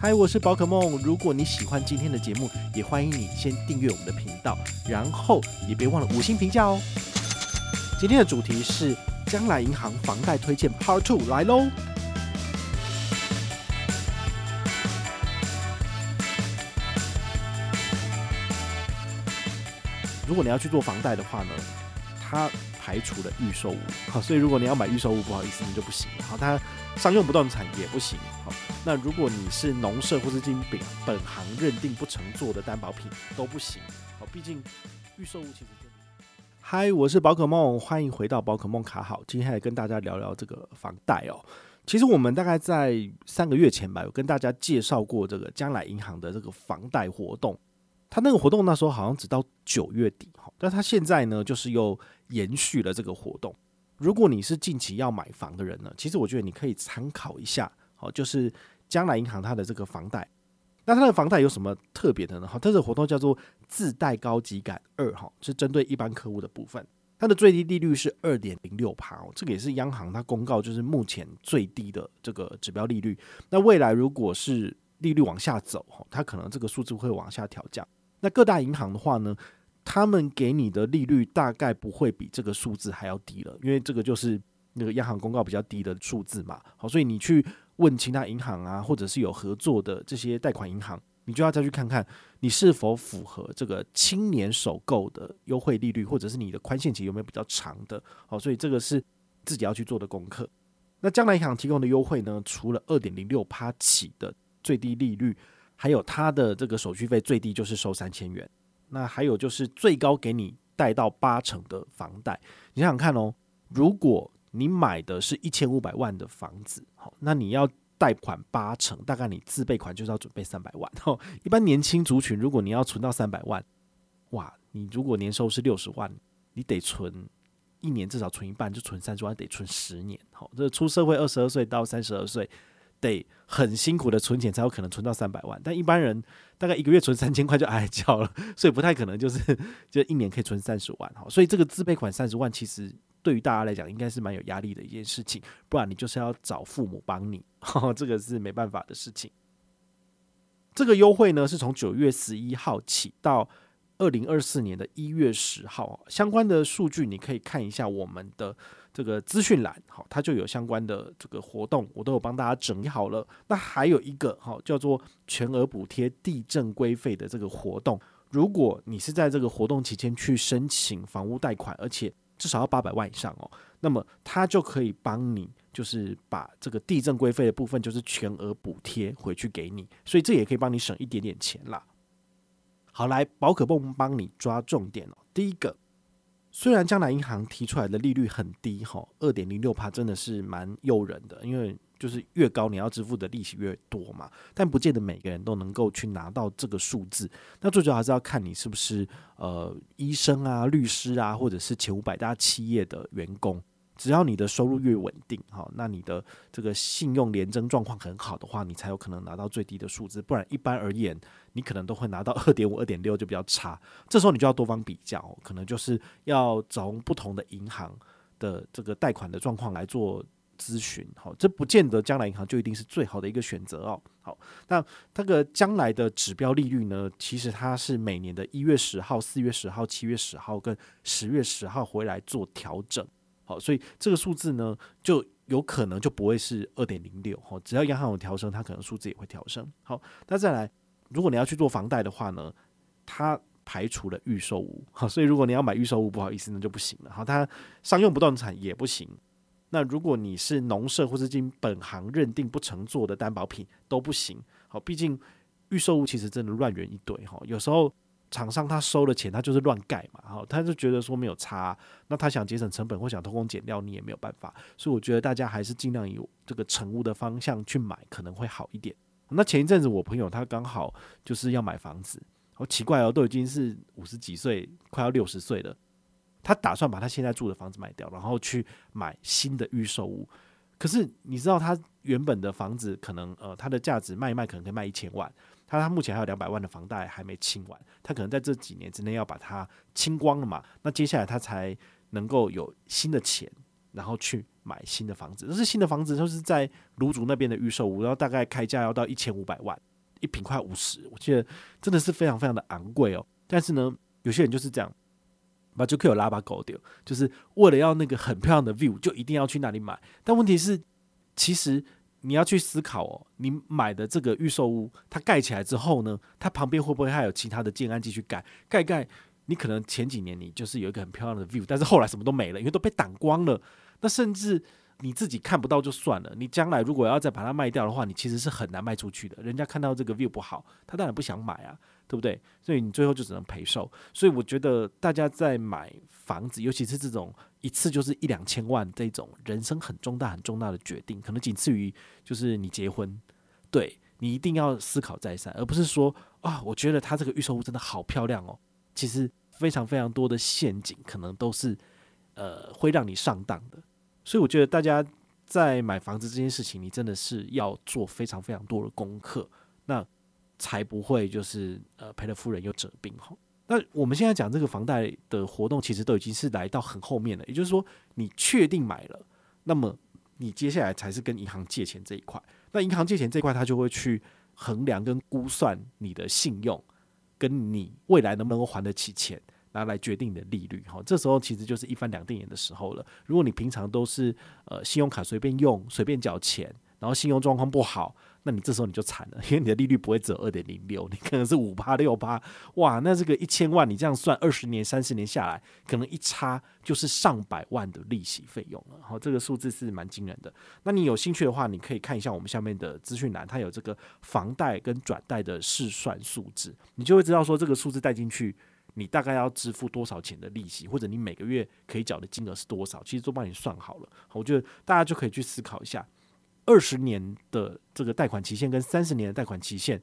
嗨，我是宝可梦。如果你喜欢今天的节目，也欢迎你先订阅我们的频道，然后也别忘了五星评价哦。今天的主题是将来银行房贷推荐 Part Two 来喽。如果你要去做房贷的话呢，它排除了预售屋，好，所以如果你要买预售屋，不好意思，你就不行。好，它商用不动产也不行。好。那如果你是农社或是经本本行认定不成做的担保品都不行，好，毕竟预售屋其实就……嗨，我是宝可梦，欢迎回到宝可梦卡好，今天来跟大家聊聊这个房贷哦。其实我们大概在三个月前吧，有跟大家介绍过这个将来银行的这个房贷活动，它那个活动那时候好像只到九月底哈，但它现在呢就是又延续了这个活动。如果你是近期要买房的人呢，其实我觉得你可以参考一下。好，就是将来银行它的这个房贷，那它的房贷有什么特别的呢？好，它的活动叫做自贷高级感二，哈，是针对一般客户的部分，它的最低利率是二点零六趴哦，这个也是央行它公告就是目前最低的这个指标利率。那未来如果是利率往下走，哈，它可能这个数字会往下调降。那各大银行的话呢，他们给你的利率大概不会比这个数字还要低了，因为这个就是那个央行公告比较低的数字嘛。好，所以你去。问其他银行啊，或者是有合作的这些贷款银行，你就要再去看看你是否符合这个青年首购的优惠利率，或者是你的宽限期有没有比较长的。好，所以这个是自己要去做的功课。那将来银行提供的优惠呢，除了二点零六趴起的最低利率，还有它的这个手续费最低就是收三千元。那还有就是最高给你贷到八成的房贷。你想想看哦，如果你买的是一千五百万的房子，好，那你要贷款八成，大概你自备款就是要准备三百万。哈，一般年轻族群，如果你要存到三百万，哇，你如果年收是六十万，你得存一年至少存一半，就存三十万，得存十年。好，这出社会二十二岁到三十二岁，得很辛苦的存钱才有可能存到三百万。但一般人大概一个月存三千块就哀叫了，所以不太可能就是就一年可以存三十万。好，所以这个自备款三十万其实。对于大家来讲，应该是蛮有压力的一件事情，不然你就是要找父母帮你，这个是没办法的事情。这个优惠呢，是从九月十一号起到二零二四年的一月十号，相关的数据你可以看一下我们的这个资讯栏，好，它就有相关的这个活动，我都有帮大家整理好了。那还有一个好叫做全额补贴地震规费的这个活动，如果你是在这个活动期间去申请房屋贷款，而且至少要八百万以上哦，那么他就可以帮你，就是把这个地震规费的部分，就是全额补贴回去给你，所以这也可以帮你省一点点钱啦。好，来，宝可梦帮你抓重点哦。第一个，虽然将来银行提出来的利率很低哈，二点零六趴真的是蛮诱人的，因为。就是越高，你要支付的利息越多嘛，但不见得每个人都能够去拿到这个数字。那最主要还是要看你是不是呃医生啊、律师啊，或者是前五百大企业的员工。只要你的收入越稳定，哈，那你的这个信用联征状况很好的话，你才有可能拿到最低的数字。不然一般而言，你可能都会拿到二点五、二点六就比较差。这时候你就要多方比较，可能就是要从不同的银行的这个贷款的状况来做。咨询好，这不见得将来银行就一定是最好的一个选择哦。好，那这个将来的指标利率呢，其实它是每年的一月十号、四月十号、七月十号跟十月十号回来做调整。好，所以这个数字呢，就有可能就不会是二点零六哈。只要央行有调升，它可能数字也会调升。好，那再来，如果你要去做房贷的话呢，它排除了预售屋。好，所以如果你要买预售屋，不好意思，那就不行了。好，它商用不动产也不行。那如果你是农社或是经本行认定不成做的担保品都不行，好，毕竟预售屋其实真的乱源一堆哈，有时候厂商他收了钱他就是乱盖嘛，哈，他就觉得说没有差，那他想节省成本或想偷工减料你也没有办法，所以我觉得大家还是尽量有这个成屋的方向去买可能会好一点。那前一阵子我朋友他刚好就是要买房子，好奇怪哦，都已经是五十几岁快要六十岁了。他打算把他现在住的房子卖掉，然后去买新的预售屋。可是你知道，他原本的房子可能呃，它的价值卖一卖可能可以卖一千万。他他目前还有两百万的房贷还没清完，他可能在这几年之内要把它清光了嘛。那接下来他才能够有新的钱，然后去买新的房子。这是新的房子，就是在卢竹那边的预售屋，然后大概开价要到一千五百万。一坪快五十，我记得真的是非常非常的昂贵哦。但是呢，有些人就是这样，把就可以有拉把狗丢，就是为了要那个很漂亮的 view，就一定要去那里买。但问题是，其实你要去思考哦，你买的这个预售屋，它盖起来之后呢，它旁边会不会还有其他的建安继续盖？盖盖，你可能前几年你就是有一个很漂亮的 view，但是后来什么都没了，因为都被挡光了。那甚至你自己看不到就算了，你将来如果要再把它卖掉的话，你其实是很难卖出去的。人家看到这个 view 不好，他当然不想买啊，对不对？所以你最后就只能赔售。所以我觉得大家在买房子，尤其是这种一次就是一两千万这种人生很重大、很重大的决定，可能仅次于就是你结婚，对，你一定要思考再三，而不是说啊，我觉得他这个预售屋真的好漂亮哦。其实非常非常多的陷阱，可能都是呃会让你上当的。所以我觉得大家在买房子这件事情，你真的是要做非常非常多的功课，那才不会就是呃赔了夫人又折兵哈。那我们现在讲这个房贷的活动，其实都已经是来到很后面了。也就是说，你确定买了，那么你接下来才是跟银行借钱这一块。那银行借钱这一块，他就会去衡量跟估算你的信用，跟你未来能不能够还得起钱。来决定你的利率，哈，这时候其实就是一翻两瞪眼的时候了。如果你平常都是呃信用卡随便用、随便缴钱，然后信用状况不好，那你这时候你就惨了，因为你的利率不会只有二点零六，你可能是五趴六趴，哇，那这个一千万你这样算二十年、三十年下来，可能一差就是上百万的利息费用了。好，这个数字是蛮惊人的。那你有兴趣的话，你可以看一下我们下面的资讯栏，它有这个房贷跟转贷的试算数字，你就会知道说这个数字带进去。你大概要支付多少钱的利息，或者你每个月可以缴的金额是多少？其实都帮你算好了。我觉得大家就可以去思考一下，二十年的这个贷款期限跟三十年的贷款期限，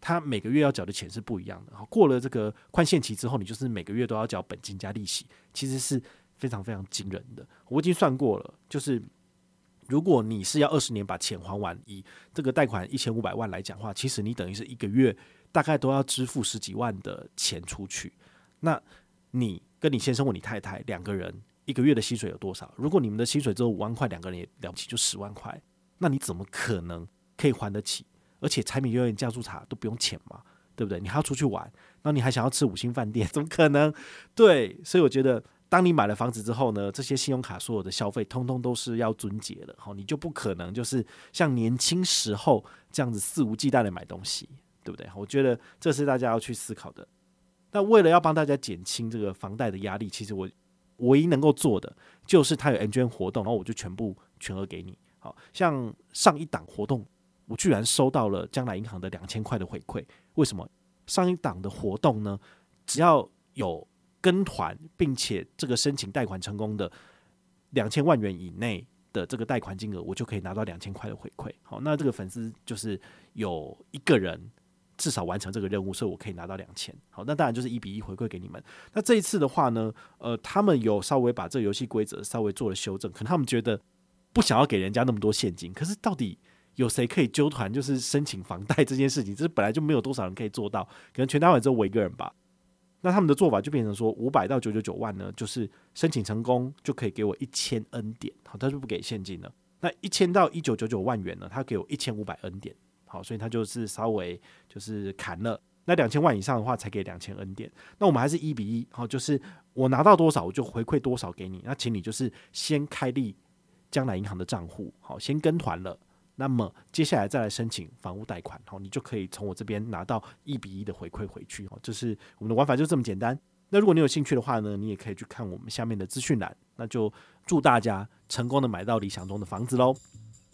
它每个月要缴的钱是不一样的。过了这个宽限期之后，你就是每个月都要缴本金加利息，其实是非常非常惊人的。我已经算过了，就是如果你是要二十年把钱还完，以这个贷款一千五百万来讲话，其实你等于是一个月大概都要支付十几万的钱出去。那你跟你先生或你太太两个人一个月的薪水有多少？如果你们的薪水只有五万块，两个人也了不起就十万块，那你怎么可能可以还得起？而且柴米油盐酱醋茶都不用钱嘛，对不对？你还要出去玩，那你还想要吃五星饭店，怎么可能？对，所以我觉得，当你买了房子之后呢，这些信用卡所有的消费，通通都是要撙节的。好，你就不可能就是像年轻时候这样子肆无忌惮的买东西，对不对？我觉得这是大家要去思考的。那为了要帮大家减轻这个房贷的压力，其实我唯一能够做的就是他有 MGM 活动，然后我就全部全额给你。好像上一档活动，我居然收到了将来银行的两千块的回馈。为什么？上一档的活动呢？只要有跟团，并且这个申请贷款成功的两千万元以内的这个贷款金额，我就可以拿到两千块的回馈。好，那这个粉丝就是有一个人。至少完成这个任务，所以我可以拿到两千。好，那当然就是一比一回馈给你们。那这一次的话呢，呃，他们有稍微把这个游戏规则稍微做了修正，可能他们觉得不想要给人家那么多现金。可是到底有谁可以揪团，就是申请房贷这件事情，这是本来就没有多少人可以做到，可能全台湾只有我一个人吧。那他们的做法就变成说，五百到九九九万呢，就是申请成功就可以给我一千 N 点，好，他就不给现金了。那一千到一九九九万元呢，他给我一千五百 N 点。好，所以他就是稍微就是砍了，那两千万以上的话才给两千 N 点。那我们还是一比一，好，就是我拿到多少我就回馈多少给你。那请你就是先开立将来银行的账户，好，先跟团了。那么接下来再来申请房屋贷款，好，你就可以从我这边拿到一比一的回馈回去。好，就是我们的玩法就这么简单。那如果你有兴趣的话呢，你也可以去看我们下面的资讯栏。那就祝大家成功的买到理想中的房子喽。